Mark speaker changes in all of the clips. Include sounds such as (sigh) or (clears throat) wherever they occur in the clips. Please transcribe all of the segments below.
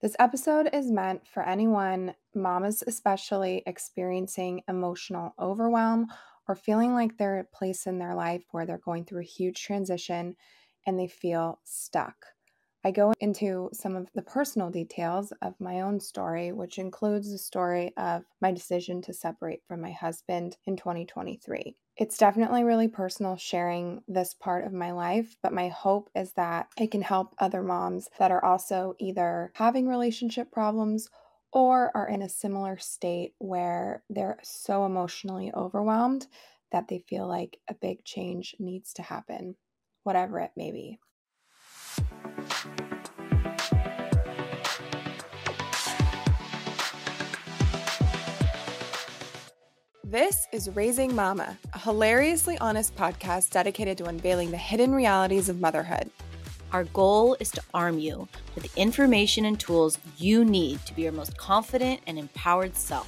Speaker 1: This episode is meant for anyone, mamas especially, experiencing emotional overwhelm or feeling like they're at a place in their life where they're going through a huge transition and they feel stuck. I go into some of the personal details of my own story, which includes the story of my decision to separate from my husband in 2023. It's definitely really personal sharing this part of my life, but my hope is that it can help other moms that are also either having relationship problems or are in a similar state where they're so emotionally overwhelmed that they feel like a big change needs to happen, whatever it may be. This is Raising Mama, a hilariously honest podcast dedicated to unveiling the hidden realities of motherhood.
Speaker 2: Our goal is to arm you with the information and tools you need to be your most confident and empowered self.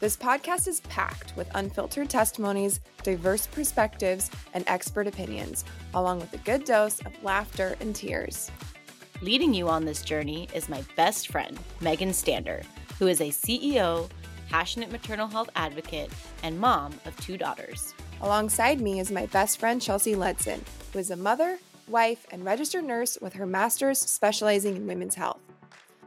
Speaker 1: This podcast is packed with unfiltered testimonies, diverse perspectives, and expert opinions, along with a good dose of laughter and tears.
Speaker 2: Leading you on this journey is my best friend, Megan Stander, who is a CEO passionate maternal health advocate, and mom of two daughters.
Speaker 1: Alongside me is my best friend, Chelsea Ledson, who is a mother, wife, and registered nurse with her master's specializing in women's health.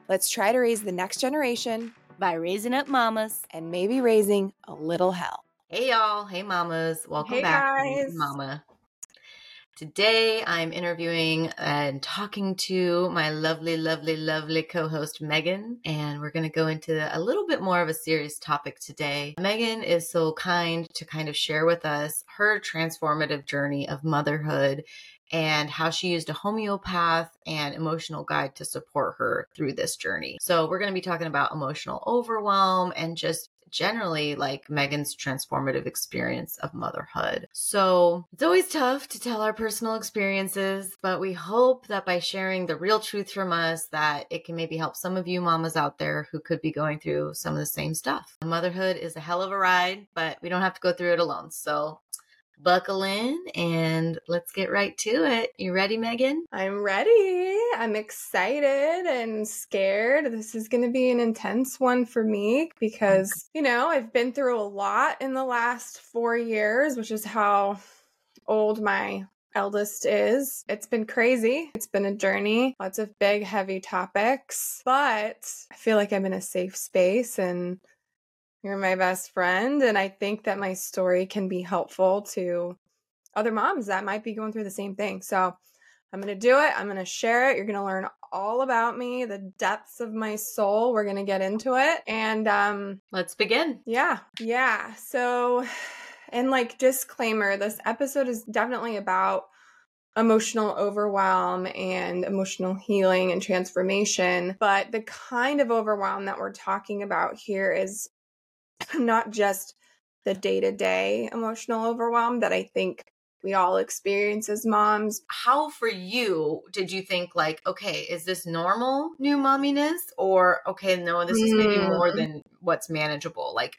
Speaker 1: Let's try to raise the next generation
Speaker 2: by raising up mamas
Speaker 1: and maybe raising a little hell.
Speaker 2: Hey, y'all. Hey, mamas. Welcome
Speaker 1: hey,
Speaker 2: back.
Speaker 1: Guys.
Speaker 2: Mama. Today, I'm interviewing and talking to my lovely, lovely, lovely co host, Megan. And we're going to go into a little bit more of a serious topic today. Megan is so kind to kind of share with us her transformative journey of motherhood and how she used a homeopath and emotional guide to support her through this journey. So, we're going to be talking about emotional overwhelm and just generally like Megan's transformative experience of motherhood. So it's always tough to tell our personal experiences, but we hope that by sharing the real truth from us that it can maybe help some of you mamas out there who could be going through some of the same stuff. Motherhood is a hell of a ride, but we don't have to go through it alone. So buckle in and let's get right to it. You ready, Megan?
Speaker 1: I'm ready. I'm excited and scared. This is going to be an intense one for me because, (laughs) you know, I've been through a lot in the last four years, which is how old my eldest is. It's been crazy. It's been a journey, lots of big, heavy topics, but I feel like I'm in a safe space and you're my best friend. And I think that my story can be helpful to other moms that might be going through the same thing. So I'm going to do it. I'm going to share it. You're going to learn all about me, the depths of my soul. We're going to get into it. And um
Speaker 2: let's begin.
Speaker 1: Yeah. Yeah. So and like disclaimer, this episode is definitely about emotional overwhelm and emotional healing and transformation, but the kind of overwhelm that we're talking about here is (laughs) not just the day to day emotional overwhelm that I think we all experience as moms.
Speaker 2: How for you did you think like, okay, is this normal new momminess or okay, no, this is maybe more mm. than what's manageable? Like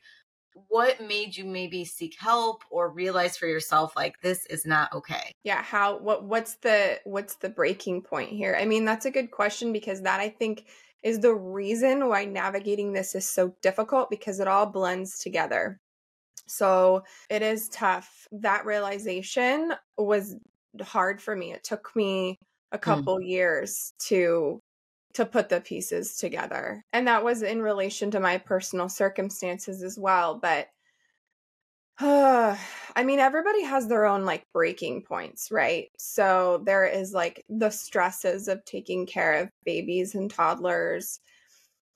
Speaker 2: what made you maybe seek help or realize for yourself like this is not okay?
Speaker 1: Yeah, how what what's the what's the breaking point here? I mean, that's a good question because that I think is the reason why navigating this is so difficult because it all blends together. So it is tough. That realization was hard for me. It took me a mm. couple mm. years to to put the pieces together. And that was in relation to my personal circumstances as well, but (sighs) I mean, everybody has their own like breaking points, right? So there is like the stresses of taking care of babies and toddlers.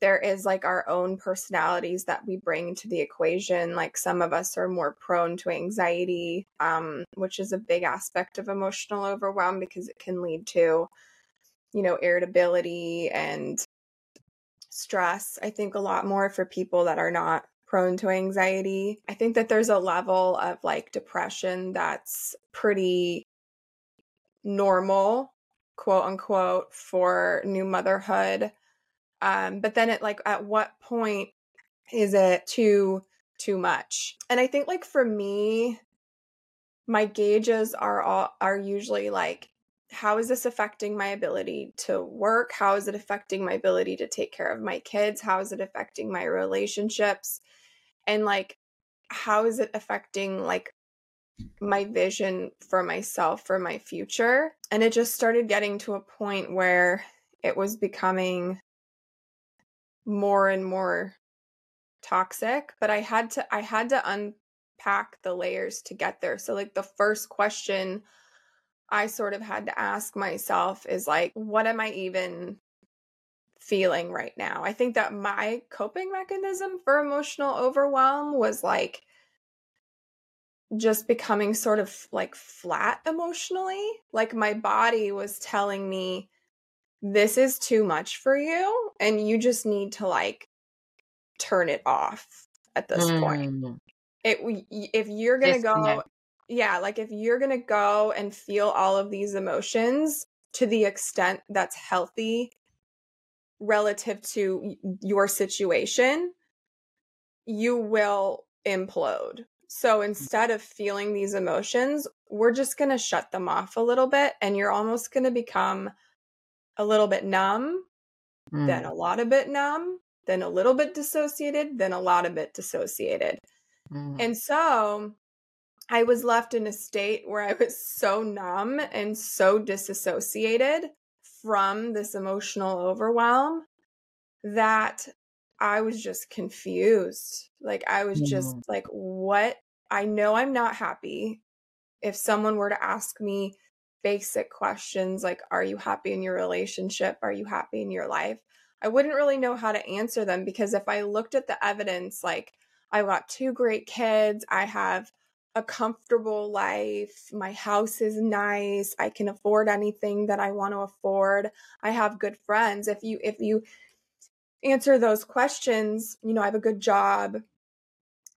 Speaker 1: There is like our own personalities that we bring to the equation. Like some of us are more prone to anxiety, um, which is a big aspect of emotional overwhelm because it can lead to, you know, irritability and stress. I think a lot more for people that are not prone to anxiety. I think that there's a level of like depression that's pretty normal, quote unquote, for new motherhood. Um, but then it like at what point is it too too much? And I think like for me, my gauges are all are usually like how is this affecting my ability to work? How is it affecting my ability to take care of my kids? How is it affecting my relationships? And like, how is it affecting like my vision for myself for my future? And it just started getting to a point where it was becoming more and more toxic but i had to i had to unpack the layers to get there so like the first question i sort of had to ask myself is like what am i even feeling right now. I think that my coping mechanism for emotional overwhelm was like just becoming sort of like flat emotionally. Like my body was telling me this is too much for you and you just need to like turn it off at this mm. point it if you're gonna go yeah like if you're gonna go and feel all of these emotions to the extent that's healthy relative to your situation you will implode so instead of feeling these emotions we're just going to shut them off a little bit and you're almost going to become a little bit numb, mm. then a lot of bit numb, then a little bit dissociated, then a lot of bit dissociated. Mm. And so I was left in a state where I was so numb and so disassociated from this emotional overwhelm that I was just confused. Like, I was just mm. like, what? I know I'm not happy. If someone were to ask me, basic questions like Are you happy in your relationship? Are you happy in your life? I wouldn't really know how to answer them because if I looked at the evidence, like I've got two great kids, I have a comfortable life, my house is nice, I can afford anything that I want to afford, I have good friends. If you, if you, answer those questions you know i have a good job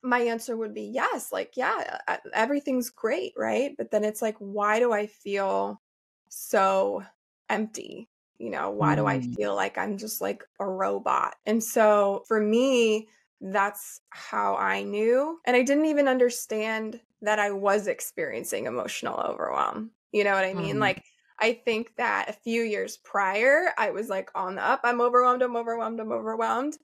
Speaker 1: my answer would be yes like yeah everything's great right but then it's like why do i feel so empty you know why mm. do i mm. feel like i'm just like a robot and so for me that's how i knew and i didn't even understand that i was experiencing emotional overwhelm you know what i mean mm. like i think that a few years prior i was like on the up i'm overwhelmed i'm overwhelmed i'm overwhelmed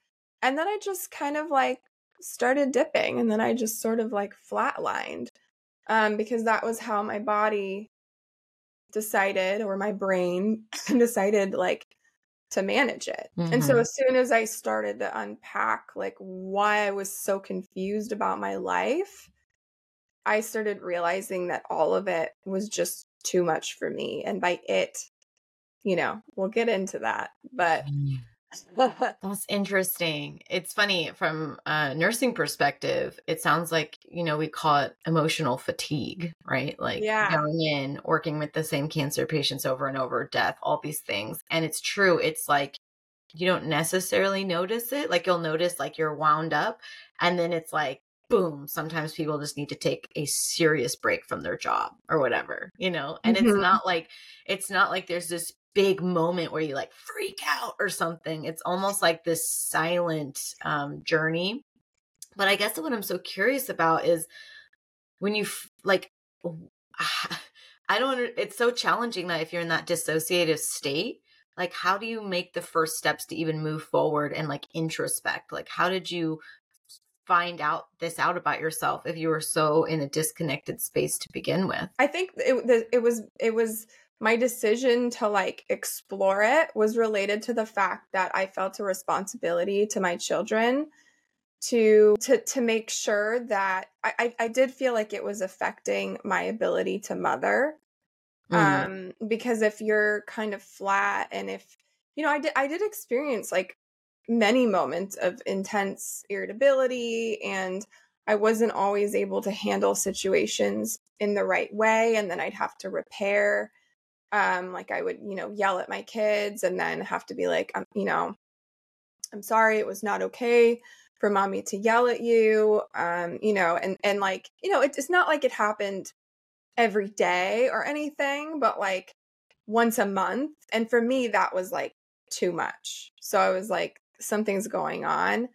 Speaker 1: and then i just kind of like started dipping and then I just sort of like flatlined um, because that was how my body decided or my brain (laughs) decided like to manage it. Mm-hmm. And so mm-hmm. as soon as I started to unpack like why I was so confused about my life, I started realizing that all of it was just too much for me. And by it, you know, we'll get into that. But mm. (laughs)
Speaker 2: That's interesting. It's funny from a nursing perspective. It sounds like, you know, we call it emotional fatigue, right? Like yeah. going in, working with the same cancer patients over and over, death, all these things. And it's true. It's like you don't necessarily notice it. Like you'll notice like you're wound up and then it's like boom, sometimes people just need to take a serious break from their job or whatever, you know? And mm-hmm. it's not like it's not like there's this big moment where you like freak out or something. It's almost like this silent um, journey. But I guess what I'm so curious about is when you like, (sighs) I don't, it's so challenging that if you're in that dissociative state, like how do you make the first steps to even move forward and like introspect? Like, how did you find out this out about yourself if you were so in a disconnected space to begin with?
Speaker 1: I think it, it was, it was, my decision to like explore it was related to the fact that I felt a responsibility to my children to to to make sure that I, I, I did feel like it was affecting my ability to mother. Mm. Um because if you're kind of flat and if you know I did I did experience like many moments of intense irritability and I wasn't always able to handle situations in the right way and then I'd have to repair um, like I would, you know, yell at my kids and then have to be like, um, you know, I'm sorry, it was not okay for mommy to yell at you. Um, you know, and and like, you know, it, it's not like it happened every day or anything, but like once a month. And for me, that was like too much. So I was like, something's going on.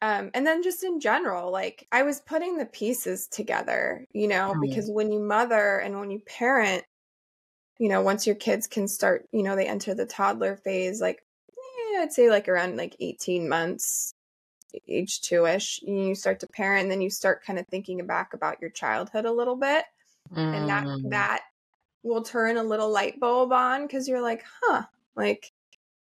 Speaker 1: Um, and then just in general, like I was putting the pieces together, you know, because when you mother and when you parent, you know, once your kids can start, you know, they enter the toddler phase, like eh, I'd say like around like 18 months, age two ish, you start to parent, and then you start kind of thinking back about your childhood a little bit. Mm. And that mm. that will turn a little light bulb on because you're like, huh, like,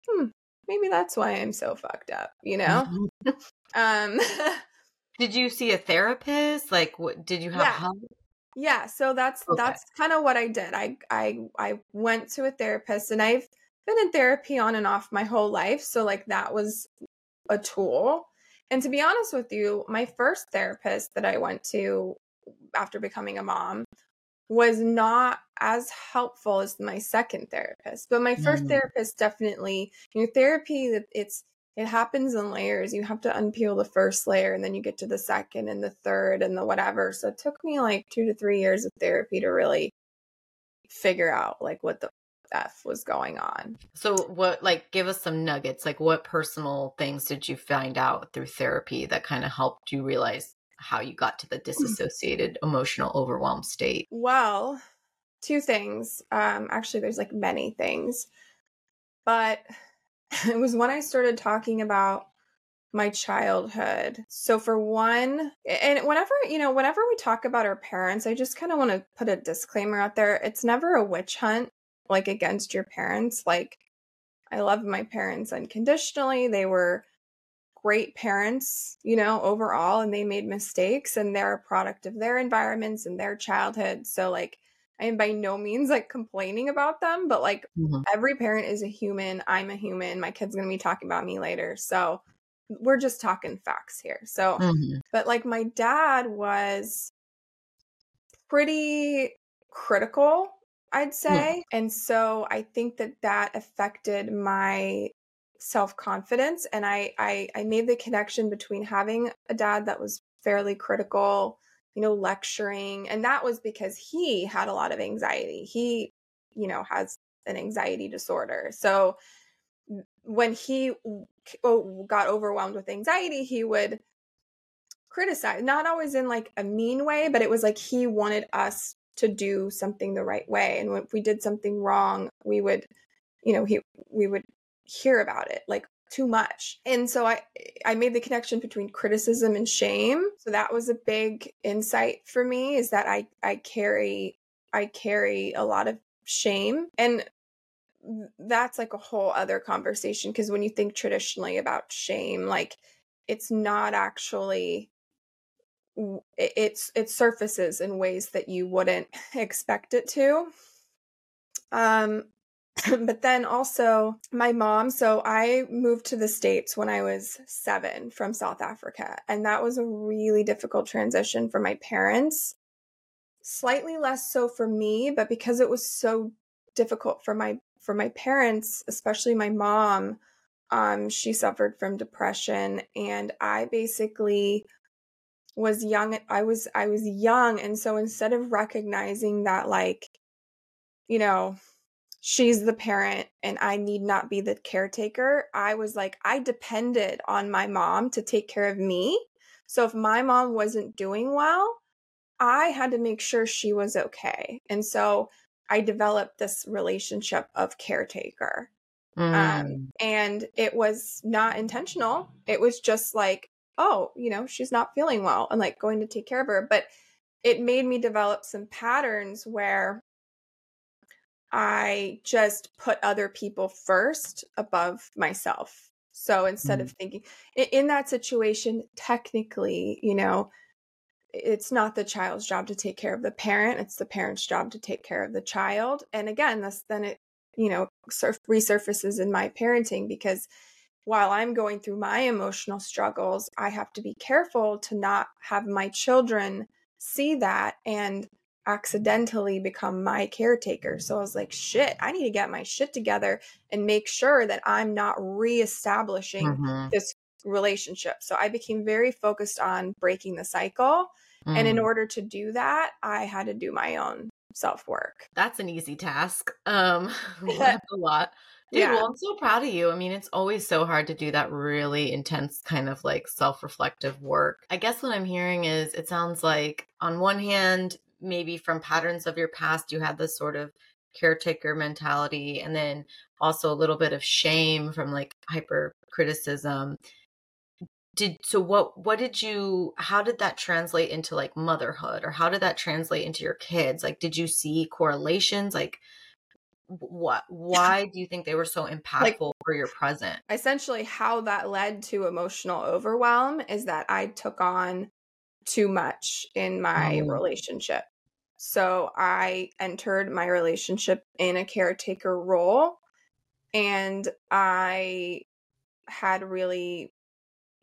Speaker 1: hmm, maybe that's why I'm so fucked up, you know? (laughs) um (laughs)
Speaker 2: Did you see a therapist? Like what did you have
Speaker 1: yeah.
Speaker 2: help?
Speaker 1: Yeah, so that's okay. that's kind of what I did. I I I went to a therapist and I've been in therapy on and off my whole life, so like that was a tool. And to be honest with you, my first therapist that I went to after becoming a mom was not as helpful as my second therapist. But my 1st mm therapist definitely, you know, therapy it's it happens in layers. You have to unpeel the first layer and then you get to the second and the third and the whatever. So it took me like 2 to 3 years of therapy to really figure out like what the f was going on.
Speaker 2: So what like give us some nuggets. Like what personal things did you find out through therapy that kind of helped you realize how you got to the mm. disassociated emotional overwhelmed state?
Speaker 1: Well, two things. Um, actually, there's like many things, but (laughs) it was when I started talking about my childhood. So, for one, and whenever, you know, whenever we talk about our parents, I just kind of want to put a disclaimer out there. It's never a witch hunt, like against your parents. Like, I love my parents unconditionally. They were great parents, you know, overall, and they made mistakes and they're a product of their environments and their childhood. So, like, I am by no means like complaining about them, but like mm-hmm. every parent is a human. I'm a human. My kid's going to be talking about me later. So, we're just talking facts here. So, mm-hmm. but like, my dad was pretty critical I'd say. Yeah. And so I think that that affected my self confidence, and I, I I made the connection between having a dad that was fairly critical, you know, lecturing, and that was because he had a lot of anxiety. He, you know, has an anxiety disorder, so when he got overwhelmed with anxiety, he would criticize, not always in like a mean way, but it was like he wanted us to do something the right way. And if we did something wrong, we would, you know, he we would hear about it like too much. And so I I made the connection between criticism and shame. So that was a big insight for me is that I I carry I carry a lot of shame and that's like a whole other conversation because when you think traditionally about shame like it's not actually it's it surfaces in ways that you wouldn't (laughs) expect it to um (laughs) but then also my mom so i moved to the states when i was 7 from south africa and that was a really difficult transition for my parents. Slightly less so for me but because it was so difficult for my for my parents especially my mom um she suffered from depression and i basically was young i was i was young and so instead of recognizing that like you know she's the parent and I need not be the caretaker. I was like, I depended on my mom to take care of me. So if my mom wasn't doing well, I had to make sure she was okay. And so I developed this relationship of caretaker. Um, mm. Um, and it was not intentional. It was just like, oh, you know, she's not feeling well and like going to take care of her. But it made me develop some patterns where I just put other people first above myself. So instead mm of thinking in, in that situation, technically, you know, it's not the child's job to take care of the parent, it's the parent's job to take care of the child. And again, this then it, you know, surf, resurfaces in my parenting because while I'm going through my emotional struggles, I have to be careful to not have my children see that and accidentally become my caretaker. So I was like, shit, I need to get my shit together and make sure that I'm not reestablishing mm-hmm. this relationship. So I became very focused on breaking the cycle. Mm. And in mm. order to do that, I had to do my own self work.
Speaker 2: That's an easy task. Um, (laughs) (laughs) that's a lot. Dude, yeah. well, I'm so proud of you. I mean, it's always so hard to do that really intense kind of like self reflective work. I guess what I'm hearing is it sounds like, on one hand, maybe from patterns of your past, you had this sort of caretaker mentality and then also a little bit of shame from like hyper criticism did so what what did you how did that translate into like motherhood or how did that translate into your kids? Like did you see correlations? Like what (laughs) why do you think they were so impactful like, for your present?
Speaker 1: essentially how that led to emotional overwhelm is that i took on too much in my oh. relationship so i entered my relationship in a caretaker role and i had really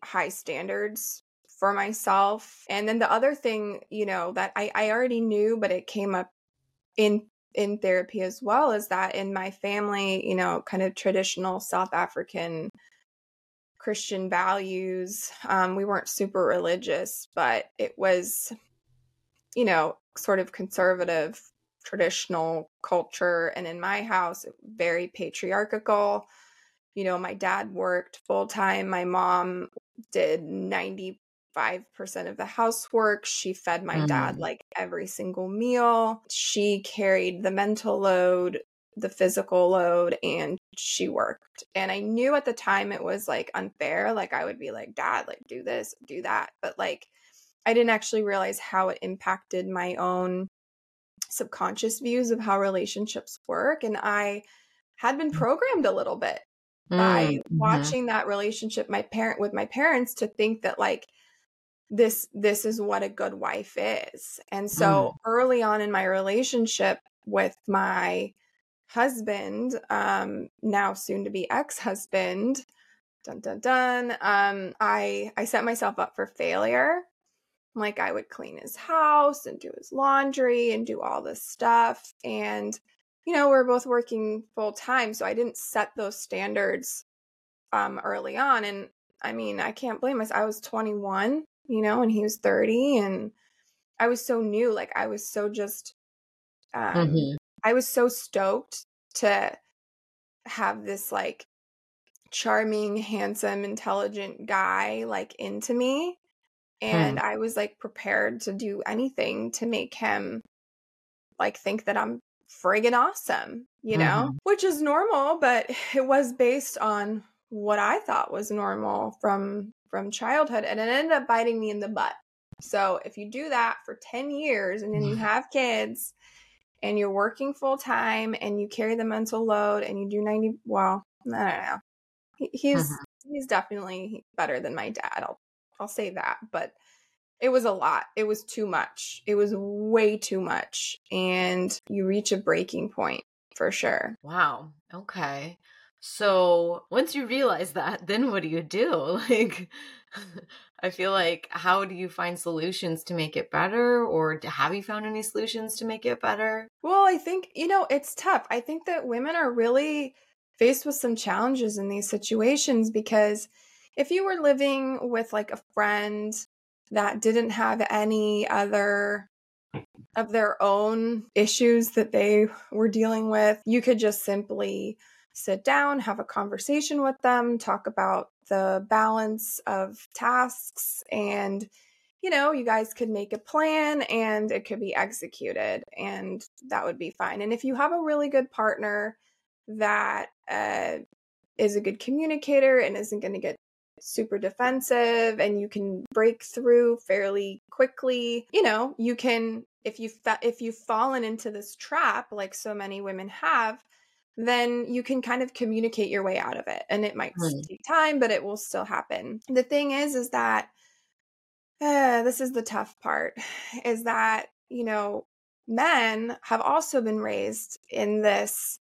Speaker 1: high standards for myself. And then the other thing you know that i i already knew but it came up in in therapy as well is that in my family, you know, kind of traditional South African Christian values, um, we weren't super religious, but it was, you know, sort of conservative, traditional culture. And in my house, very patriarchal. You know, my dad worked full time. My mom did 90 5% of the housework. She fed my mm. dad like every single meal. She carried the mental load, the physical load, and she worked. And I knew at the time it was like unfair. Like I would be like, Dad, like do this, do that. But like I didn't actually realize how it impacted my own subconscious views of how relationships work. And I had been mm. programmed a little bit by mm-hmm. watching that relationship my parent with my parents to think that like this this is what a good wife is and so mm. early on in my relationship with my husband um now soon to be ex-husband dun dun dun um i i set myself up for failure like i would clean his house and do his laundry and do all this stuff and you know we're both working full time so i didn't set those standards um early on and i mean i can't blame us i was 21 you know, and he was 30 and I was so new. Like I was so just um mm-hmm. I was so stoked to have this like charming, handsome, intelligent guy like into me. And hmm. I was like prepared to do anything to make him like think that I'm friggin' awesome, you know, mm-hmm. which is normal, but (laughs) it was based on what I thought was normal from from childhood and it ended up biting me in the butt. So if you do that for 10 years and then you (laughs) have kids and you're working full time and you carry the mental load and you do 90 well, I don't know. He, he's mm-hmm. he's definitely better than my dad. I'll I'll say that, but it was a lot. It was too much. It was way too much and you reach a breaking point for sure.
Speaker 2: Wow. Okay. So once you realize that, (laughs) then what do you do? Like, (laughs) I feel like, how do you find solutions to make it better? Or have you found any solutions to make it better?
Speaker 1: Well, I think, you know, it's tough. I think that women are really faced with some challenges in these situations because if you were living with like a friend that didn't have any other of their own issues that they were dealing with, you could just simply sit down, have a conversation with them, talk about the balance of tasks and you know, you guys could make a plan and it could be executed and that would be fine. And if you have a really good partner that uh, is a good communicator and isn't going to get super defensive and you can break through fairly quickly, you know, you can if you fa- if you've fallen into this trap like so many women have, then you can kind of communicate your way out of it. And it might mm. take time, but it will still happen. The thing is, is that uh, this is the tough part is that, you know, men have also been raised in this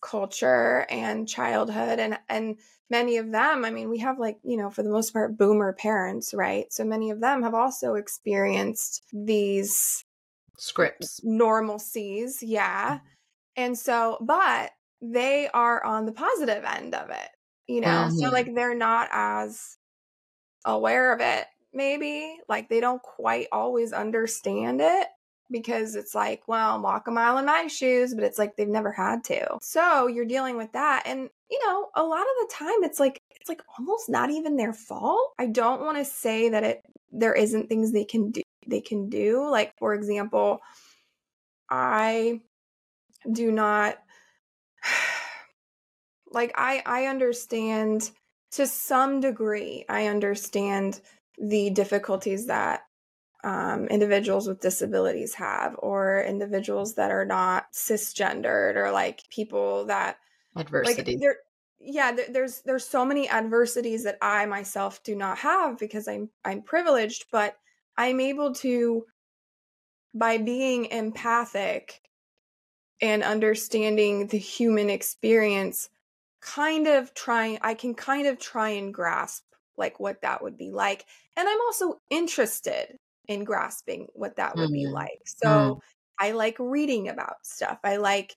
Speaker 1: culture and childhood and and many of them i mean we have like you know for the most part boomer parents right so many of them have also experienced these
Speaker 2: scripts
Speaker 1: normalcies yeah mm-hmm. and so but they are on the positive end of it, you know? Mm-hmm. So like they're not as aware of it, maybe. Like they don't quite always understand it because it's like, well, walk a mile in my shoes, but it's like they've never had to. So you're dealing with that. And, you know, a lot of the time it's like, it's like almost not even their fault. I don't want to say that it, there isn't things they can do, they can do. Like, for example, I do not (sighs) like I I understand to some degree I understand the difficulties that um, individuals with disabilities have or individuals that are not cisgendered or like people that
Speaker 2: adversity.
Speaker 1: like, yeah there, there's there's so many adversities that i myself do not have because i'm i'm privileged but i'm able to by being empathic and understanding the human experience kind of trying i can kind of try and grasp like what that would be like and i'm also interested in grasping what that would mm-hmm. be like so mm. i like reading about stuff i like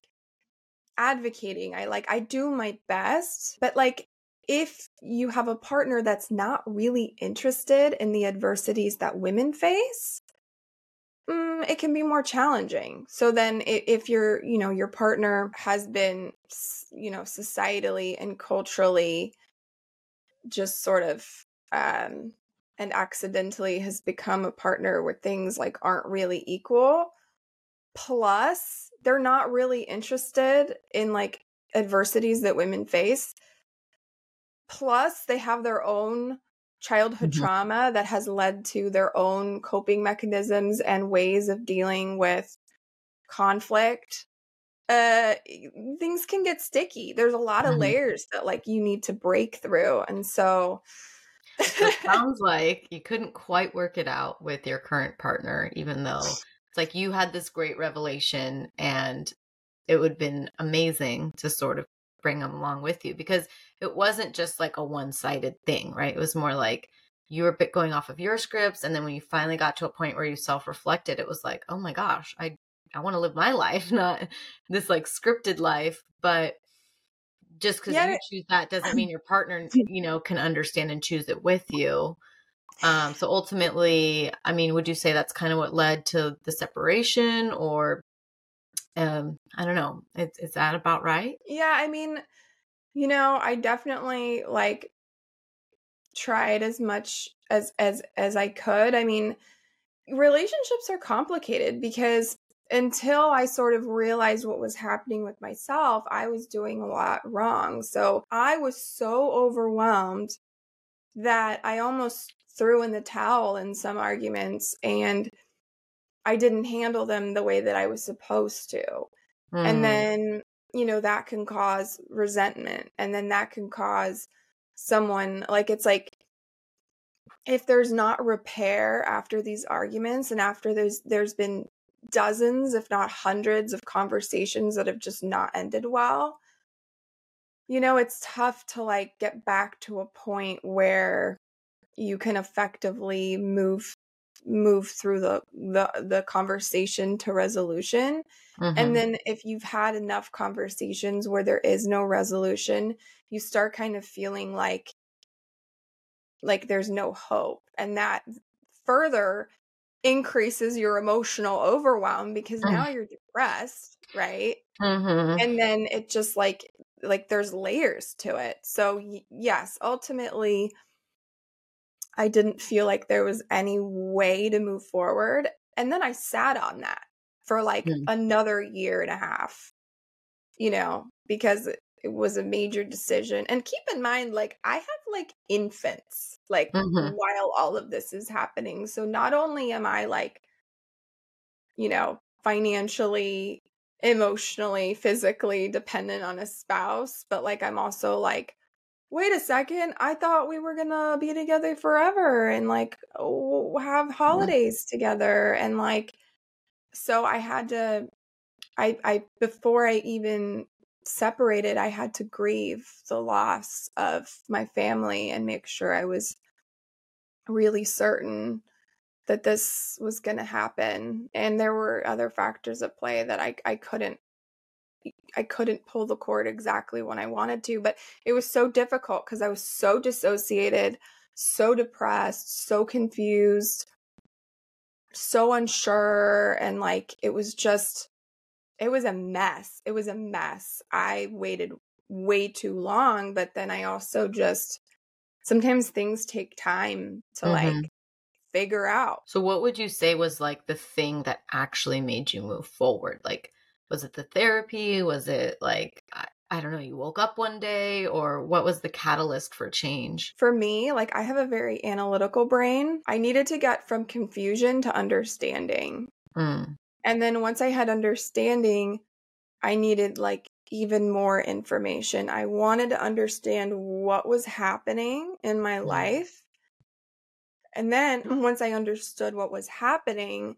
Speaker 1: advocating i like i do my best but like if you have a partner that's not really interested in the adversities that women face mm, it can be more challenging so then if your you know your partner has been you know societally and culturally just sort of um and accidentally has become a partner where things like aren't really equal plus they're not really interested in like adversities that women face plus they have their own childhood mm-hmm. trauma that has led to their own coping mechanisms and ways of dealing with conflict uh things can get sticky there's a lot of mm-hmm. layers that like you need to break through and so
Speaker 2: it sounds like you couldn't quite work it out with your current partner even though it's like you had this great revelation and it would have been amazing to sort of bring them along with you because it wasn't just like a one-sided thing, right? It was more like you were a bit going off of your scripts and then when you finally got to a point where you self-reflected, it was like, "Oh my gosh, I I want to live my (laughs) life, not this like scripted life." But just because yeah. you choose that doesn't mean (clears throat) your partner, you know, can understand and choose it with you. Um, so ultimately, I mean, would you say that's kind of what led to the separation or um, I don't know. Is, is that about right?
Speaker 1: Yeah, I mean, you know, I definitely like tried as much as as as I could. I mean, relationships are complicated because until I sort of realized what was happening with myself, I was doing a lot wrong. So I was so overwhelmed that I almost threw in the towel in some arguments and I didn't handle them the way that I was supposed to. Mm. And then, you know, that can cause resentment. And then that can cause someone, like, it's like, if there's not repair after these arguments and after there's there's been dozens if not hundreds of conversations that have just not ended well. You know it's tough to like get back to a point where you can effectively move move through the the, the conversation to resolution. Mm-hmm. and then if you've had enough conversations where there is no resolution you start kind of feeling like like there's no hope. And that further increases your emotional overwhelm because mm-hmm. now you're depressed right mm-hmm. and then it just like like there's layers to it so y- yes ultimately I didn't feel like there was any way to move forward. And then I sat on that for like mm. another year and a half, you know, because it was a major decision. And keep in mind, like, I have like infants, like, mm-hmm. while all of this is happening. So not only am I like, you know, financially, emotionally, physically dependent on a spouse, but like, I'm also like, wait a second, I thought we were gonna be together forever and like have holidays together and like so I had to I I before I even separated, I had to grieve the loss of my family and make sure I was really certain that this was going to happen and there were other factors at play that I I couldn't I couldn't pull the cord exactly when I wanted to, but it was so difficult because I was so dissociated, so depressed, so confused, so unsure. And like, it was just, it was a mess. It was a mess. I waited way too long, but then I also just, sometimes things take time to mm-hmm. like figure out.
Speaker 2: So, what would you say was like the thing that actually made you move forward? Like, was it the therapy? Was it like I, I don't know, you woke up one day or what was the catalyst for change?
Speaker 1: For me, like I have a very analytical brain. I needed to get from confusion to understanding.
Speaker 2: Mm.
Speaker 1: And then once I had understanding, I needed like even more information. I wanted to understand what was happening in my
Speaker 2: Mm.
Speaker 1: life. And then once I understood what was happening,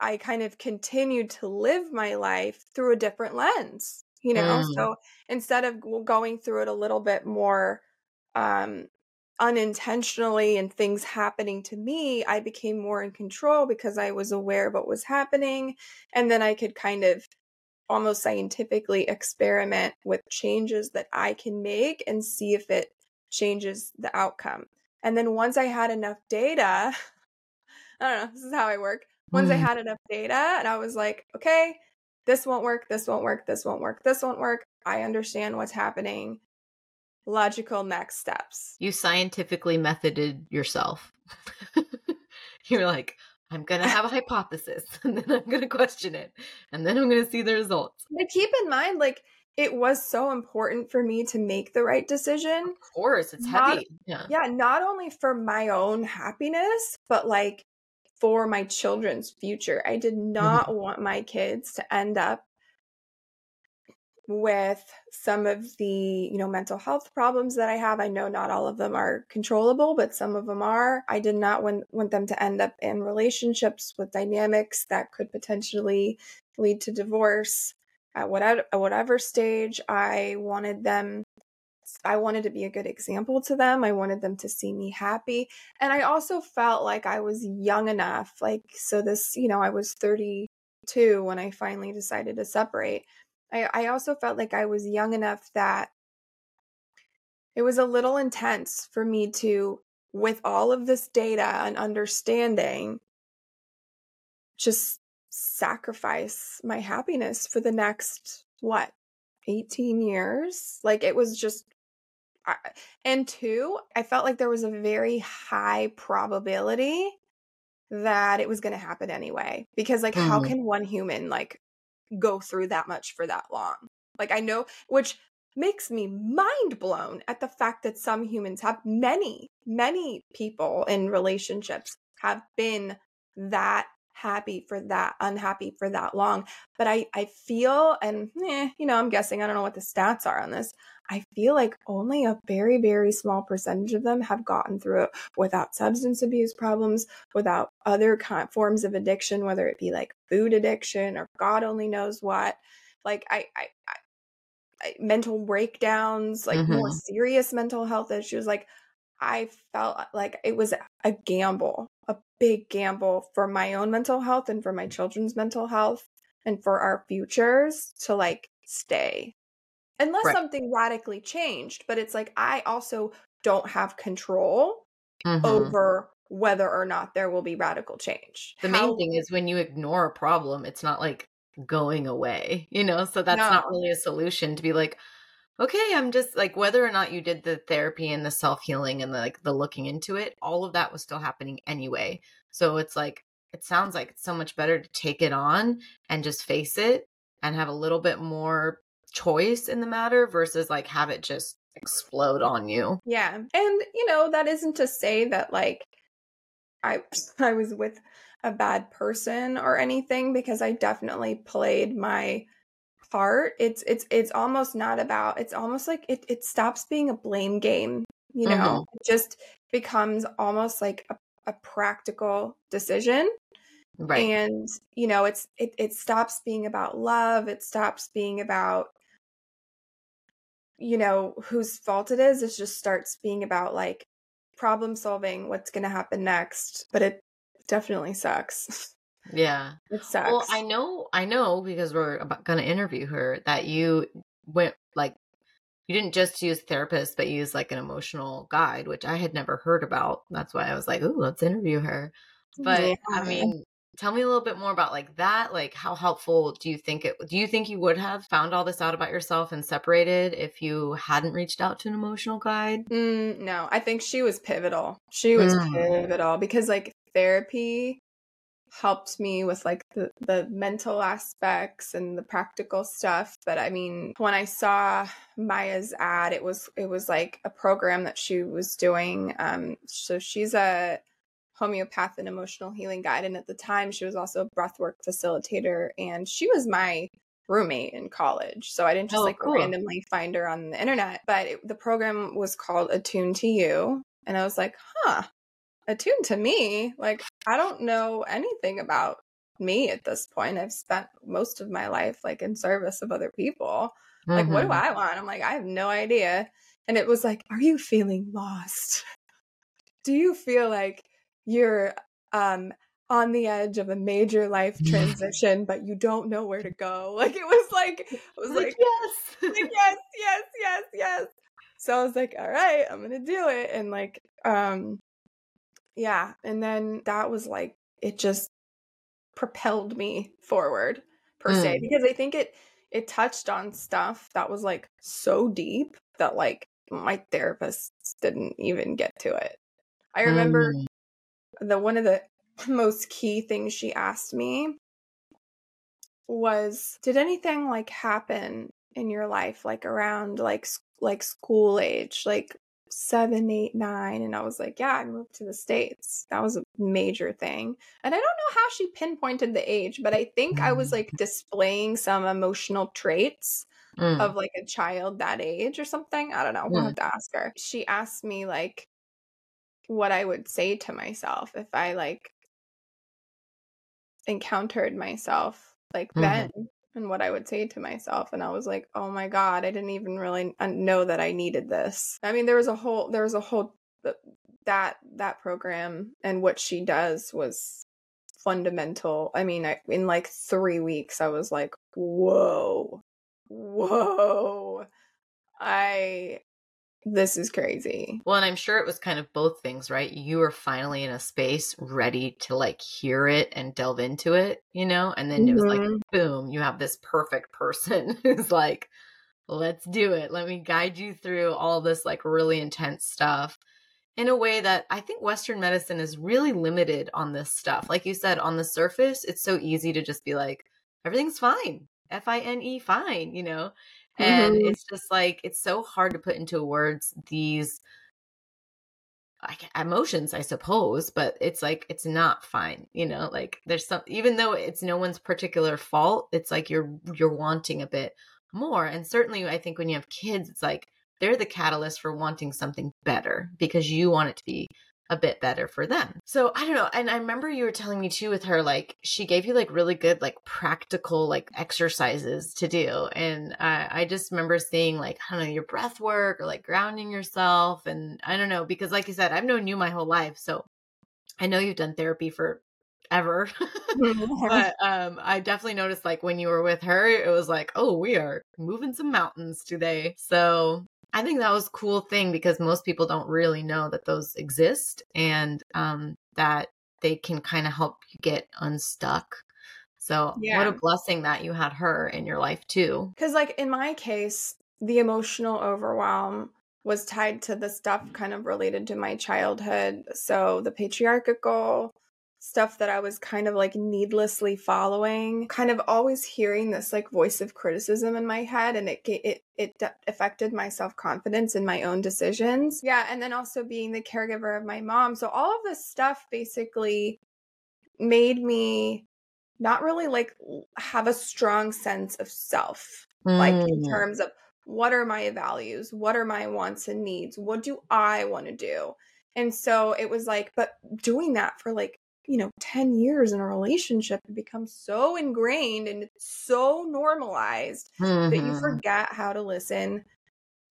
Speaker 1: I kind of continued to live my life through a different lens, you know?
Speaker 2: Mm.
Speaker 1: So instead of going through it a little bit more um unintentionally and things happening to me, I became more in control because I was aware of what was happening and then I could kind of almost scientifically experiment with changes that I can make and see if it changes the outcome. And then once I had enough data, (laughs) I don't know, this is how I work. Once I
Speaker 2: Mm.
Speaker 1: had enough data and I was like, okay, this won't work, this won't work, this won't work, this won't work. I understand what's happening. Logical next steps.
Speaker 2: You scientifically methoded yourself. (laughs) You're like, I'm going to have a hypothesis (laughs) and then I'm going to question it and then I'm going to see the results.
Speaker 1: But keep in mind, like, it was so important for me to make the right decision.
Speaker 2: Of course, it's
Speaker 1: Not-
Speaker 2: heavy. Yeah.
Speaker 1: Yeah, not only for my own happiness, but like for my children's future. I did mm-hmm. not want my kids to end up with some of the, you know, mental health problems that I have. I know not all of them are controllable, but some of them are. I did not want, want them to end up in relationships with dynamics that could potentially lead to divorce at whatever at whatever stage. I wanted them I wanted to be a good example to them. I wanted them to see me happy. And I also felt like I was young enough. Like, so this, you know, I was 32 when I finally decided to separate. I, I also felt like I was young enough that it was a little intense for me to, with all of this data and understanding, just sacrifice my happiness for the next, what, 18 years? Like, it was just and two, I felt like there was a very high probability that it was going to happen anyway. Because, like, how
Speaker 2: Mhm.
Speaker 1: can one human, like, go through that much for that long? Like, I know, which makes me mind blown at the fact that some humans have many, many people in relationships have been that happy for that unhappy for that long but i i feel and eh, you know i'm guessing i don't know what the stats are on this I feel like only a very, very small percentage of them have gotten through it without substance abuse problems, without other kind forms of addiction, whether it be like food addiction or God only knows what. Like I, I, I, mental breakdowns, like more
Speaker 2: Mhm.
Speaker 1: serious mental health issues. Like I felt like it was a gamble, a big gamble for my own mental health and for my children's mental health and for our futures to like stay unless
Speaker 2: Right.
Speaker 1: something radically changed but it's like i also don't have control
Speaker 2: Mhm.
Speaker 1: over whether or not there will be radical change
Speaker 2: The
Speaker 1: How-
Speaker 2: main thing is when you ignore a problem, it's not like going away, you know? So that's not really a solution to be like, okay, I'm just like, whether or not you did the therapy and the self healing and the, like the looking into it, all of that was still happening anyway. So it's like, it sounds like it's so much better to take it on and just face it and have a little bit more choice in the matter versus like have it just explode on you.
Speaker 1: yeah and you know that isn't to say that like i (laughs) i was with a bad person or anything because i definitely played my part it's it's it's almost not about it's almost like it it stops being a blame game you know mm-hmm. it just becomes almost like a, a practical decision
Speaker 2: Right.
Speaker 1: and you know it's it, it stops being about love it stops being about you know whose fault it is it just starts being about like problem solving what's going to happen next but it definitely sucks (laughs)
Speaker 2: yeah.
Speaker 1: it sucks
Speaker 2: Well, I know, I know because we're about going to interview her that you went like you didn't just use therapist, but you used like an emotional guide, which I had never heard about. That's why I was like, "Ooh, let's interview her." But I mean, tell me a little bit more about like that. Like, how helpful do you think it? Do you think you would have found all this out about yourself and separated if you hadn't reached out to an emotional guide?
Speaker 1: Mm, no, I think she was pivotal. She was
Speaker 2: Mm.
Speaker 1: pivotal because like therapy helped me with like the, the mental aspects and the practical stuff but i mean when i saw maya's ad it was it was like a program that she was doing um so she's a homeopath and emotional healing guide and at the time she was also a breathwork facilitator and she was my roommate in college so i didn't just oh, like cool. randomly find her on the internet but it, the program was called attune to you and i was like huh attuned to me. Like, I don't know anything about me at this point. I've spent most of my life like in service of other people. Like, mm-hmm. what do mm-hmm. I want? I'm like, I have no idea. And it was like, are you feeling lost? Do you feel like you're um on the edge of a major life (laughs) transition, but you don't know where to go? (laughs) Like it was like it was like, like yes. like, (laughs) yes, yes, yes, yes. So I was like, all right, I'm gonna do it. And like um yeah. And then that was like, it just propelled me forward per mm. se because I think it it touched on stuff that was like so deep that like my therapist didn't even get to it. I remember mm. The one of the (laughs) most key things she asked me was did anything like happen in your life like around like like school age like seven, eight, nine. And I was like, yeah, I moved to the States. That was a major thing. And I don't know how she pinpointed the age, but I think I was like mm. displaying some emotional traits mm. of like a child that age or something. I don't know. We'll mm. have to ask her. She asked me like what I would say to myself if I like encountered myself like mm-hmm. then and what I would say to myself. And I was like, oh my God, I didn't even really know that I needed this. I mean, there was a whole, there was a whole, that, that program and what she does was fundamental. I mean, I, in like three weeks, I was like, whoa, whoa. I this is crazy.
Speaker 2: Well, and I'm sure it was kind of both things, right? You were finally in a space ready to like hear it and delve into it, you know? And then mm-hmm. it was like, mm-hmm. boom, you have this perfect person (laughs) who's like, let's do it. Let me guide you through all this like really intense stuff in a way that I think Western medicine is really limited on this stuff. Like you said, on the surface, it's so easy to just be like, everything's fine. F I N E, fine, you know? And mm-hmm. it's just like it's so hard to put into words these like emotions i suppose but it's like it's not fine you know like there's some even though it's no one's particular fault it's like you're you're wanting a bit more and certainly i think when you have kids it's like they're the catalyst for wanting something better because you want it to be a bit better for them. So I don't know. And I remember you were telling me too with her, like, she gave you like really good, like practical, like exercises to do. And I, I just remember seeing like, I don't know, your breath work or like grounding yourself. And I don't know, because like you said, I've known you my whole life. So I know you've done therapy for ever. (laughs) but um I definitely noticed like when you were with her, it was like, oh, we are moving some mountains today. So I think that was a cool thing because most people don't really know that those exist and um, that they can kind of help you get unstuck. So, yeah. what a blessing that you had her in your life too.
Speaker 1: Because, like in my case, the emotional overwhelm was tied to the stuff kind of related to my childhood. So, the patriarchal stuff that I was kind of like needlessly following, kind of always hearing this like voice of criticism in my head and it it it affected my self-confidence in my own decisions. Yeah, and then also being the caregiver of my mom. So all of this stuff basically made me not really like have a strong sense of self mm. like in mm. terms of what are my values? What are my wants and needs? What do I want to do? And so it was like, but doing that for like you know 10 years in a relationship it becomes so ingrained and it's so normalized mm-hmm. that you mm-hmm. forget how to listen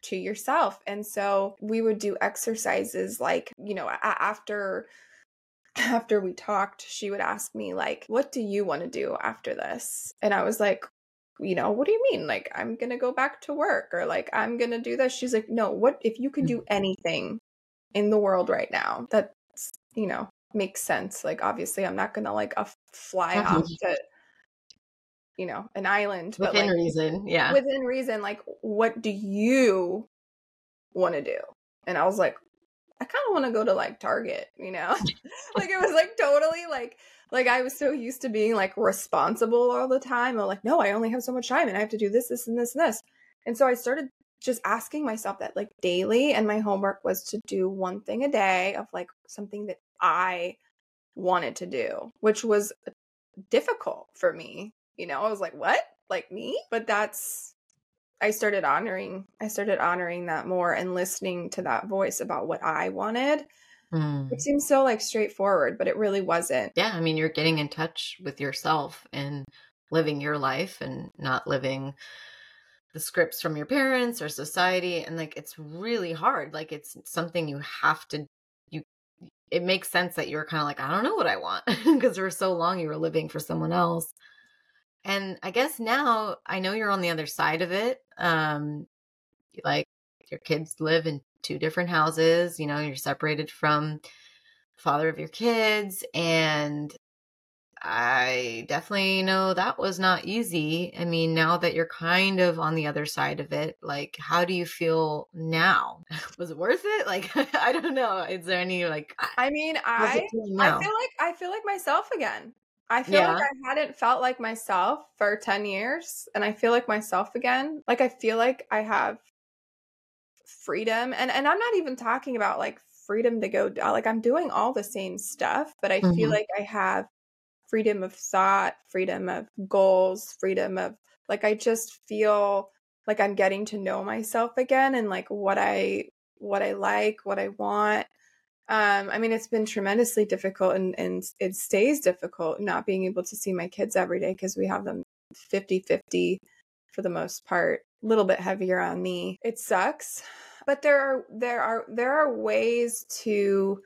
Speaker 1: to yourself and so we would do exercises like you know after (clears throat) after we talked she would ask me like what do you want to do after this and i was like you know what do you mean like i'm gonna go back to work or like i'm gonna do this she's like no what if you could do anything in the world right now that's you know makes sense. Like obviously I'm not gonna like a fly off (laughs) to you know an island
Speaker 2: but within
Speaker 1: like,
Speaker 2: reason yeah
Speaker 1: within reason like what do you want to do and i was like I kind of want to go to like Target, you know? (laughs) (laughs) like it was like totally like like I was so used to being like responsible all the time. I'm like, no, I only have so much time and I have to do this, this, and this, and this. And so I started just asking myself that like daily. And my homework was to do one thing a day of like something that I wanted to do, which was difficult for me. You know, I was like, what? Like me? But that's I started honoring I started honoring that more and listening to that voice about what I wanted. Mm. It seems so like straightforward, but it really wasn't.
Speaker 2: Yeah, I mean, you're getting in touch with yourself and living your life and not living the scripts from your parents or society and like it's really hard. Like it's something you have to it makes sense that you're kind of like I don't know what I want (laughs) because for so long you were living for someone else. And I guess now I know you're on the other side of it. Um like your kids live in two different houses, you know, you're separated from father of your kids and I definitely know that was not easy. I mean, now that you're kind of on the other side of it, like, how do you feel now? (laughs) was it worth it? Like, (laughs) I don't know. Is there any like?
Speaker 1: I mean, I I feel like I feel like myself again. I feel yeah. like I hadn't felt like myself for ten years, and I feel like myself again. Like I feel like I have freedom, and and I'm not even talking about like freedom to go like I'm doing all the same stuff, but I mm-hmm. feel like I have freedom of thought, freedom of goals, freedom of like I just feel like I'm getting to know myself again and like what I what I like, what I want. Um, I mean, it's been tremendously difficult and, and it stays difficult not being able to see my kids every day because we have them 50 50 for the most part, a little bit heavier on me. It sucks, but there are there are there are ways to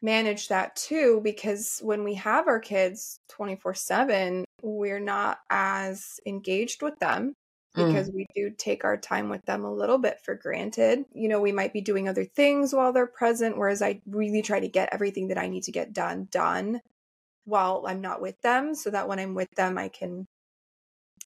Speaker 1: manage that too because when we have our kids 24/7 we're not as engaged with them because mm. we do take our time with them a little bit for granted. You know, we might be doing other things while they're present whereas I really try to get everything that I need to get done done while I'm not with them so that when I'm with them I can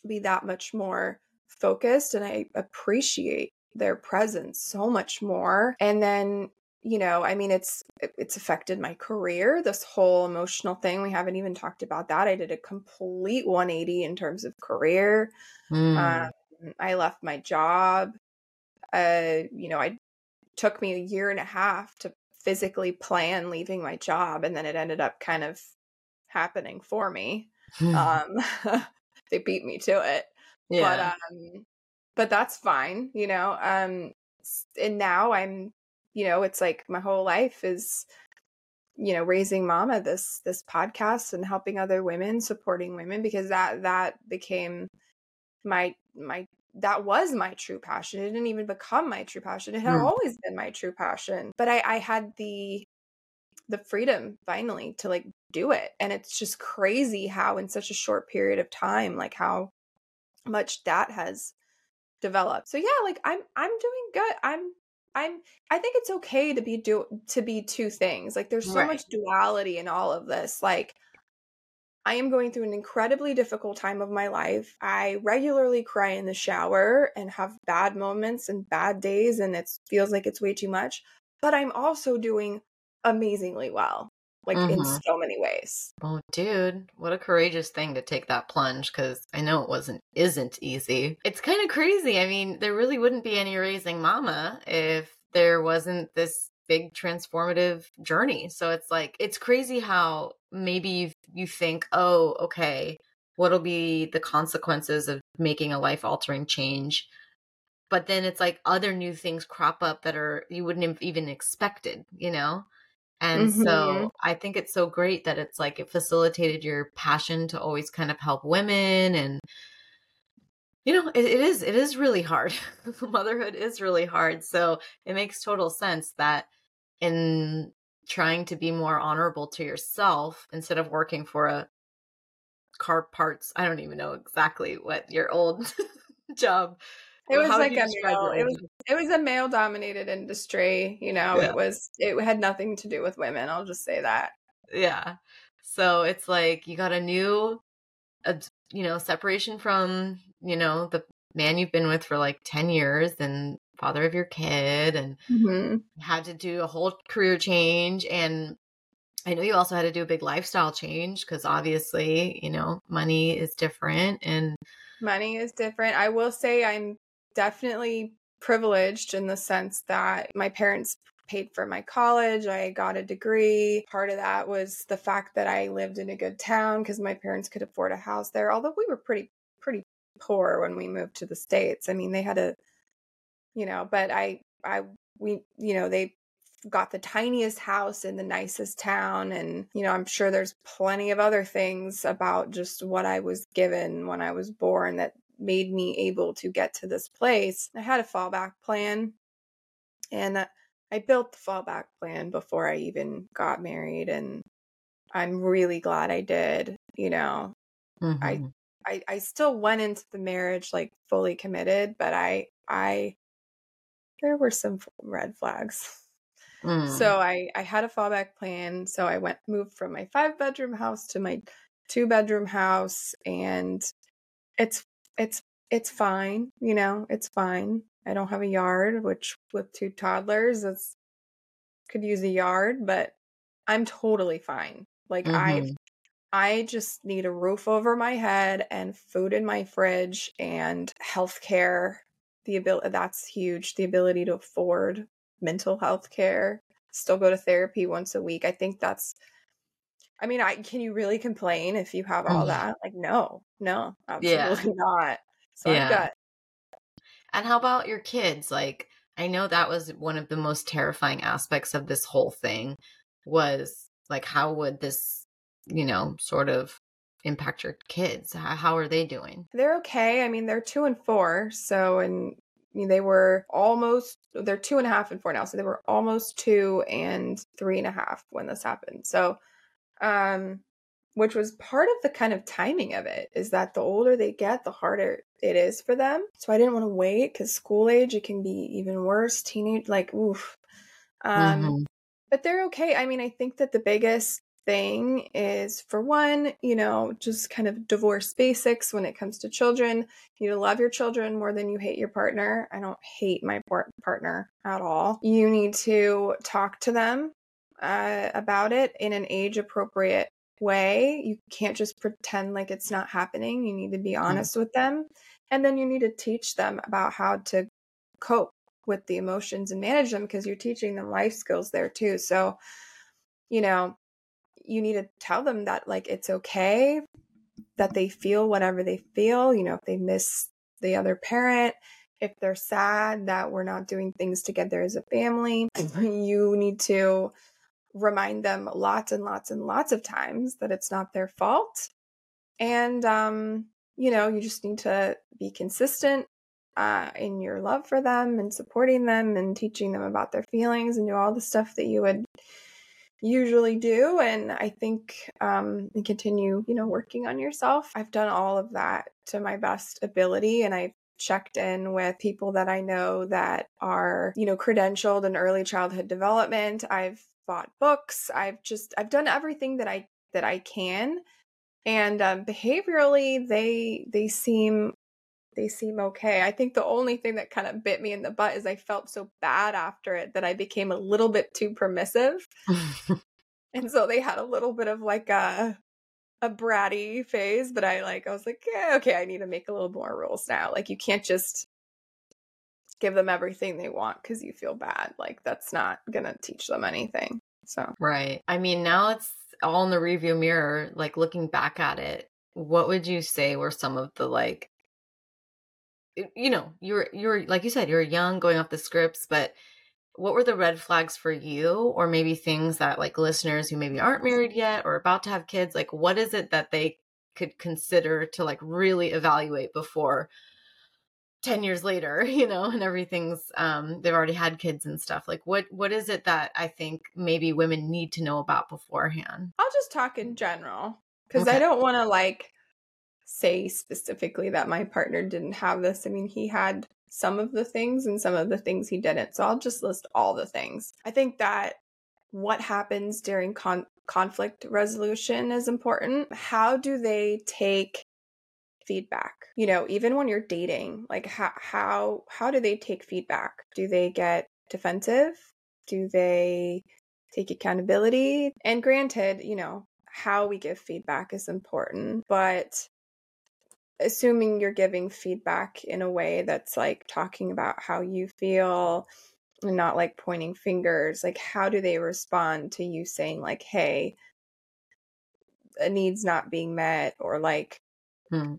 Speaker 1: be that much more focused and I appreciate their presence so much more. And then you know i mean it's it's affected my career this whole emotional thing we haven't even talked about that i did a complete 180 in terms of career mm. um, i left my job uh you know i took me a year and a half to physically plan leaving my job and then it ended up kind of happening for me (laughs) um (laughs) they beat me to it yeah. but um but that's fine you know um and now i'm you know it's like my whole life is you know raising mama this this podcast and helping other women supporting women because that that became my my that was my true passion. It didn't even become my true passion. It had mm. always been my true passion but i i had the the freedom finally to like do it. And it's just crazy how in such a short period of time like how much that has developed. So yeah like i'm i'm doing good. I'm I'm I think it's okay to be do to be two things. Like there's so right. much duality in all of this. Like I am going through an incredibly difficult time of my life. I regularly cry in the shower and have bad moments and bad days and it feels like it's way too much, but I'm also doing amazingly well like mm-hmm. in so many ways.
Speaker 2: Oh, dude, what a courageous thing to take that plunge because I know it wasn't isn't easy. It's kind of crazy. I mean, there really wouldn't be any raising mama if there wasn't this big transformative journey. So it's like it's crazy how maybe you you think, "Oh, okay, what'll be the consequences of making a life altering change?" But then it's like other new things crop up that are you wouldn't have even expected, you know? And mm-hmm. so I think it's so great that it's like it facilitated your passion to always kind of help women and you know it, it is it is really hard (laughs) motherhood is really hard so it makes total sense that in trying to be more honorable to yourself instead of working for a car parts i don't even know exactly what your old (laughs) job
Speaker 1: it was like a male, it was it was a male dominated industry, you know, yeah. it was it had nothing to do with women, I'll just say that.
Speaker 2: Yeah. So it's like you got a new a, you know, separation from, you know, the man you've been with for like 10 years and father of your kid and mm-hmm. had to do a whole career change and I know you also had to do a big lifestyle change because obviously, you know, money is different and
Speaker 1: money is different. I will say I'm definitely privileged in the sense that my parents paid for my college. I got a degree. Part of that was the fact that I lived in a good town because my parents could afford a house there. Although we were pretty pretty poor when we moved to the states. I mean, they had a you know, but I I we you know, they got the tiniest house in the nicest town and you know i'm sure there's plenty of other things about just what i was given when i was born that made me able to get to this place i had a fallback plan and i built the fallback plan before i even got married and i'm really glad i did you know mm-hmm. I, I i still went into the marriage like fully committed but i i there were some red flags Mm. So I I had a fallback plan. So I went moved from my five bedroom house to my two bedroom house and it's it's it's fine, you know, it's fine. I don't have a yard, which with two toddlers it's could use a yard, but I'm totally fine. Like mm-hmm. I I just need a roof over my head and food in my fridge and health care. The ability that's huge. The ability to afford mental health care, still go to therapy once a week. I think that's I mean, I can you really complain if you have all mm. that? Like no, no, absolutely yeah. (laughs) not. So yeah. I've got
Speaker 2: And how about your kids? Like I know that was one of the most terrifying aspects of this whole thing was like how would this, you know, sort of impact your kids? How, are they doing?
Speaker 1: They're okay. I mean, they're 2 and 4, so and I mean, they were almost, they're two and a half and four now. So they were almost two and three and a half when this happened. So, um, which was part of the kind of timing of it is that the older they get, the harder it is for them. So I didn't want to wait because school age, it can be even worse. Teenage, like, oof. Um, mm-hmm. But they're okay. I mean, I think that the biggest thing is for one, you know, just kind of divorce basics when it comes to children. You need to love your children more than you hate your partner. I don't hate my partner at all. You need to talk to them uh, about it in an age appropriate way. You can't just pretend like it's not happening. You need to be mm-hmm. honest mm-hmm. with them. And then you need to teach them about how to cope with the emotions and manage them because you're teaching them life skills there too. So, you know, you need to tell them that like it's okay that they feel whatever they feel you know if they miss the other parent if they're sad that we're not doing things together as a family you need to remind them lots and lots and lots of times that it's not their fault. And um you know you just need to be consistent uh, in your love for them and supporting them and teaching them about their feelings and do all the stuff that you would usually do. And i think um and continue you know working on yourself. I've done all of that to my best ability and i've checked in with people that i know that are you know credentialed in early childhood development. I've bought books i've just i've done everything that i that i can and um, behaviorally they they seem they seem okay. I think the only thing that kind of bit me in the butt is I felt so bad after it that I became a little bit too permissive. (laughs) and so they had a little bit of like a a bratty phase, but I like I was like, yeah, okay, I need to make a little more rules now. Like you can't just give them everything they want cuz you feel bad. Like that's not going to teach them anything. So
Speaker 2: Right. I mean, now it's all in the review mirror, like looking back at it. What would you say were some of the like you know, you're you're like you said, you're young going off the scripts, but what were the red flags for you or maybe things that like listeners who maybe aren't married yet or about to have kids, like what is it that they could consider to like really evaluate before 10 years later, (laughs) you know, and everything's um they've already had kids and stuff. Like what what is it that I think maybe women need to know about beforehand?
Speaker 1: I'll just talk in general cuz okay. I don't want to like say specifically that my partner didn't have this. I mean, he had some of the things and some of the things he didn't. So I'll just list all the things. I think that what happens during con- conflict resolution is important. How do they take feedback. You know even when you're dating like how how how do they take feedback? Do they get defensive? Do they take accountability? And granted you know how we give feedback is important but assuming you're giving feedback in a way that's like talking about how you feel and not like pointing fingers like how do they respond to you saying like hey a need's not being met or like hmm.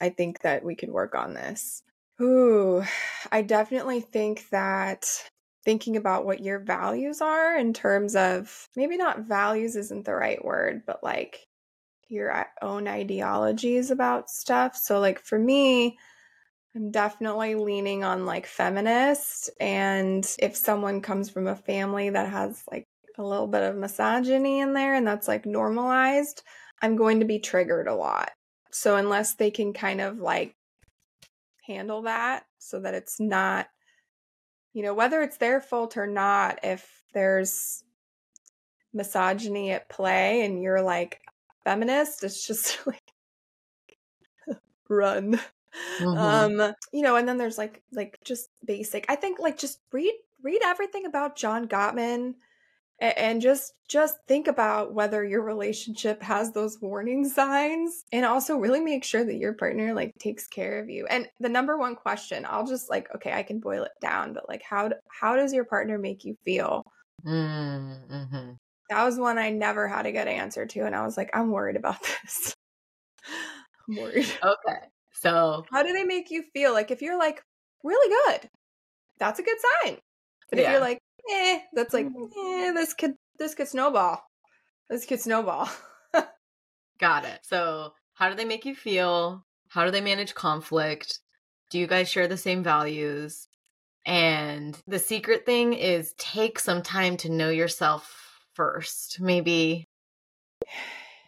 Speaker 1: I think that we could work on this ooh i definitely think that thinking about what your values are in terms of maybe not values isn't the right word but like your uh, own ideologies about stuff so like for me I'm definitely leaning on like feminist. And if someone comes from a family that has like a little bit of misogyny in there and that's like normalized, I'm going to be triggered a lot. So unless they can kind of like handle that so that it's not, you know, whether it's their fault or not, if there's misogyny at play and you're like feminist, it's just (laughs) like run. Mm-hmm. Um, you know, and then there's like like just basic. I think like just read read everything about John Gottman and, just just think about whether your relationship has those warning signs and also really make sure that your partner like takes care of you. And the number one question, I'll just like okay, I can boil it down, but like how how does your partner make you feel? Mm-hmm. That was one I never had a good answer to and I was like I'm worried about (laughs) this. I'm worried.
Speaker 2: Okay. So,
Speaker 1: how do they make you feel? Like, if you're like really good, that's a good sign. But yeah. if you're like, eh, that's like, mm. eh, this could this could snowball. This could snowball. (laughs)
Speaker 2: Got it. So, how do they make you feel? How do they manage conflict? Do you guys share the same values? And the secret thing is take some time to know yourself first. Maybe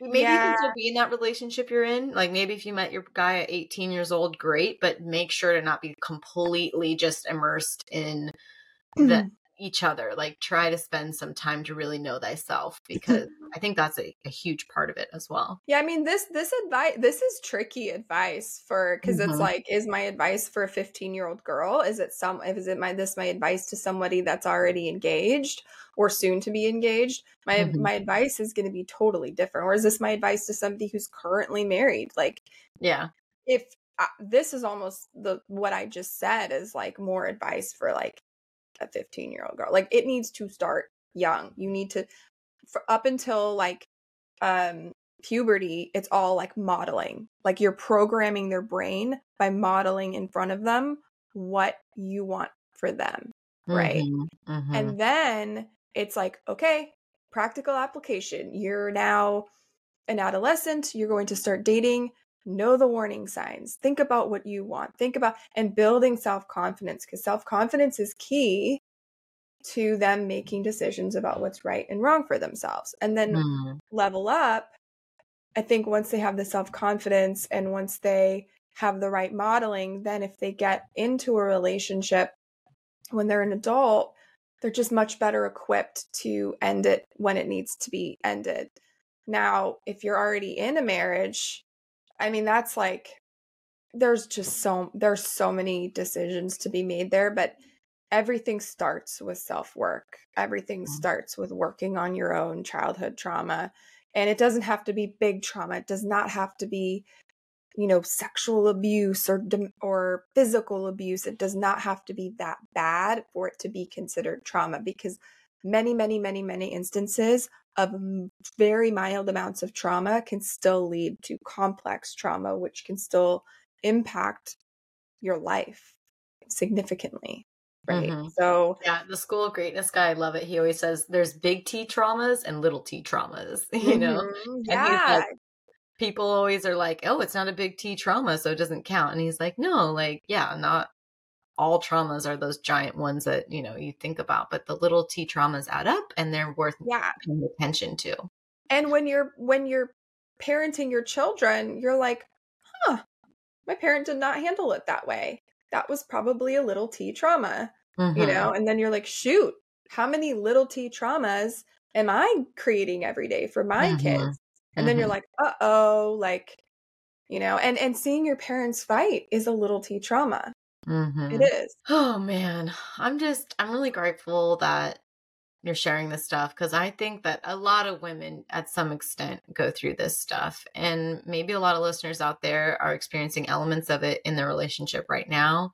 Speaker 2: maybe yeah. you can still be in that relationship you're in. Like maybe if you met your guy at 18 years old, great, but make sure to not be completely just immersed in the mm-hmm. Each other. Like try to spend some time to really know thyself (laughs) because I think that's a, a, huge part of it as well.
Speaker 1: Yeah, I mean this this advice this is tricky advice for because mm-hmm. it's like is my advice for a 15 year old girl? Is it some is it my this my advice to somebody that's already engaged? or soon to be engaged, my mm-hmm. my advice is going to be totally different. Or is this my advice to somebody who's currently married? Like,
Speaker 2: yeah,
Speaker 1: if uh, this is almost the what I just said is like more advice for like a 15 year old girl. Like, it needs to start young. You need to up until like um puberty it's all like modeling like you're programming their brain by modeling in front of them what you want for them right mm-hmm, mm-hmm. and then it's like, okay, practical application. You're now an adolescent, you're going to start dating. Know the warning signs. Think about what you want. Think about and building self confidence because self confidence is key to them making decisions about what's right and wrong for themselves. And then mm. level up. I think once they have the self confidence and once they have the right modeling, then if they get into a relationship when they're an adult, they're just much better equipped to end it when it needs to be ended. Now, if you're already in a marriage, I mean that's like there's just so there's so many decisions to be made there, but everything starts with self-work. Everything mm-hmm. starts with working on your own childhood trauma. And it doesn't have to be big trauma. It does not have to be you know sexual abuse or or physical abuse it does not have to be that bad for it to be considered trauma because many many many many instances of very mild amounts of trauma can still lead to complex trauma which can still impact your life significantly right mm-hmm. so
Speaker 2: yeah the school of greatness guy i love it he always says there's big t traumas and little t traumas (laughs) you know mm-hmm.
Speaker 1: yeah
Speaker 2: people always are like, oh, it's not a big T trauma, so it doesn't count. And he's like, no, like, yeah, not all traumas are those giant ones that, you know, you think about, but the little T traumas add up and they're worth
Speaker 1: yeah.
Speaker 2: paying attention to.
Speaker 1: And when you're, when you're parenting your children, you're like, huh, my parent did not handle it that way. That was probably a little T trauma, mm-hmm. you know? And then you're like, shoot, how many little T traumas am I creating every day for my mm-hmm. kids? And mm-hmm. then you're mm-hmm. like, uh oh, like, you know and and seeing your parents fight is a little t trauma
Speaker 2: Mhm.
Speaker 1: it is
Speaker 2: Oh man, I'm just I'm really grateful that you're sharing this stuff because I think that a lot of women at some extent go through this stuff and maybe a lot of listeners out there are experiencing elements of it in their relationship right now.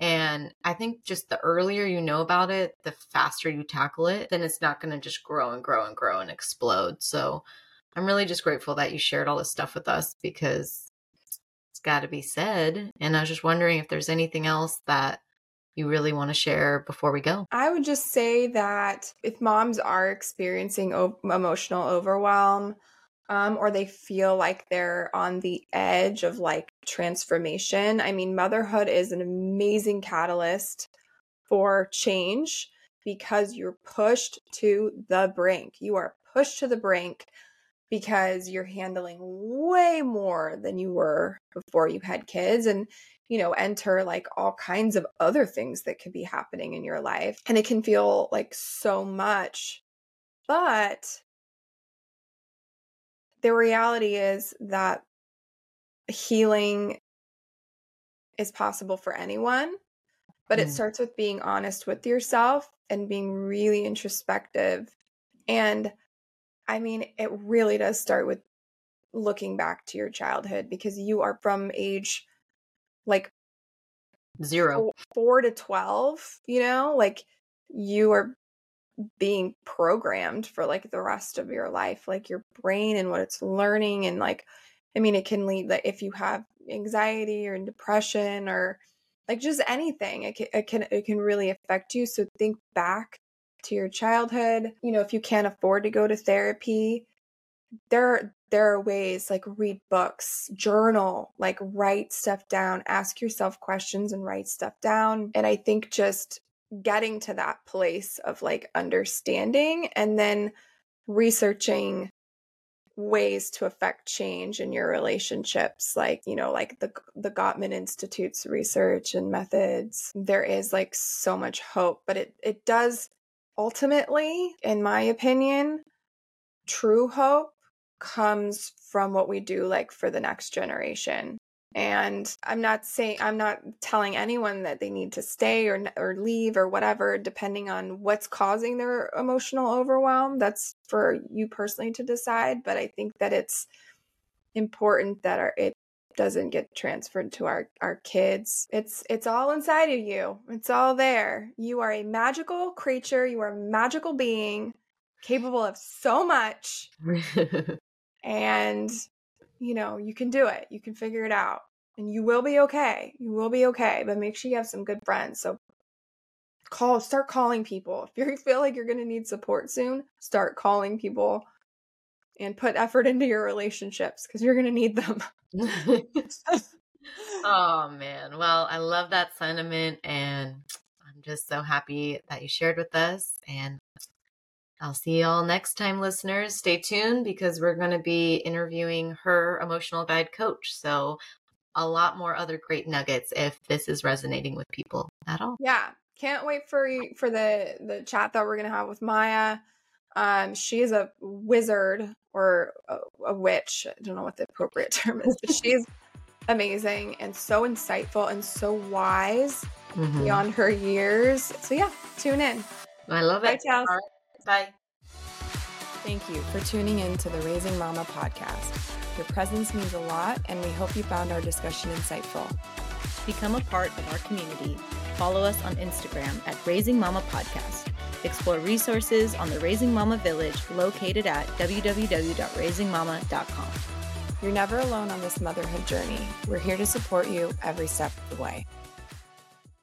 Speaker 2: And I think just the earlier you know about it, the faster you tackle it, then it's not going to just grow and grow and grow and explode. So I'm really just grateful that you shared all this stuff with us because got to be said. And I was just wondering if there's anything else that you really want to share before we go.
Speaker 1: I would just say that if moms are experiencing o- emotional overwhelm, um, or they feel like they're on the edge of like transformation, I mean, motherhood is an amazing catalyst for change because you're pushed to the brink. You are pushed to the brink because you're handling way more than you were before you had kids. And you know, enter like all kinds of other things that could be happening in your life. And it can feel like so much. But the reality is that healing is possible for anyone, but it
Speaker 2: Mm.
Speaker 1: starts with being honest with yourself and being really introspective. And I mean, it really does start with looking back to your childhood because you are from age like
Speaker 2: Zero.
Speaker 1: four, to 12 you know like you are being programmed for like the rest of your life like your brain and what it's learning and like i mean it can lead like if you have anxiety or depression or like just anything it can, it can it can really affect you so think back to your childhood you know if you can't afford to go to therapy there there are ways like read books journal like write stuff down ask yourself questions and write stuff down. And i think just getting to that place of like understanding and then researching ways to affect change in your relationships like you know like the the Gottman Institute's research and methods there is like so much hope but it it does ultimately in my opinion true hope comes from what we do like for the next generation. And i'm not saying i'm not telling anyone that they need to stay or or leave or whatever depending on what's causing their emotional overwhelm. That's for you personally to decide but i think that it's important that our, it doesn't get transferred to our our kids. It's it's all inside of you. It's all there. You are a magical creature. You are a magical being capable of so much. (laughs) And you know you can do it. You can figure it out. And you will be okay. You will be okay. But make sure you have some good friends. So call start calling people. (laughs) If you feel like you're going to need support soon start calling people and put effort into your relationships because you're going to need them (laughs) (laughs)
Speaker 2: oh man. Well, I love that sentiment and I'm just so happy that you shared with us and I'll see y'all next time listeners. Stay tuned because we're going to be interviewing her emotional guide coach. So a lot more other great nuggets if this is resonating with people at all.
Speaker 1: yeah can't wait for you for the the chat that we're going to have with Maya um she is a wizard or a, a witch I don't know what the appropriate (laughs) term is but she's amazing and so insightful and so wise
Speaker 2: Mhm.
Speaker 1: beyond her years. So yeah, tune in.
Speaker 2: I love
Speaker 1: Bye,
Speaker 2: it.
Speaker 1: Chels.
Speaker 2: All right. Bye.
Speaker 1: Thank you for tuning in to the Raising Mama podcast. Your presence means a lot, and we hope you found our discussion insightful.
Speaker 3: Become a part of our community. Follow us on Instagram at Raising Mama Podcast. Explore resources on the Raising Mama Village located at www.raisingmama.com.
Speaker 1: You're never alone on this motherhood journey. We're here to support you every step of the way.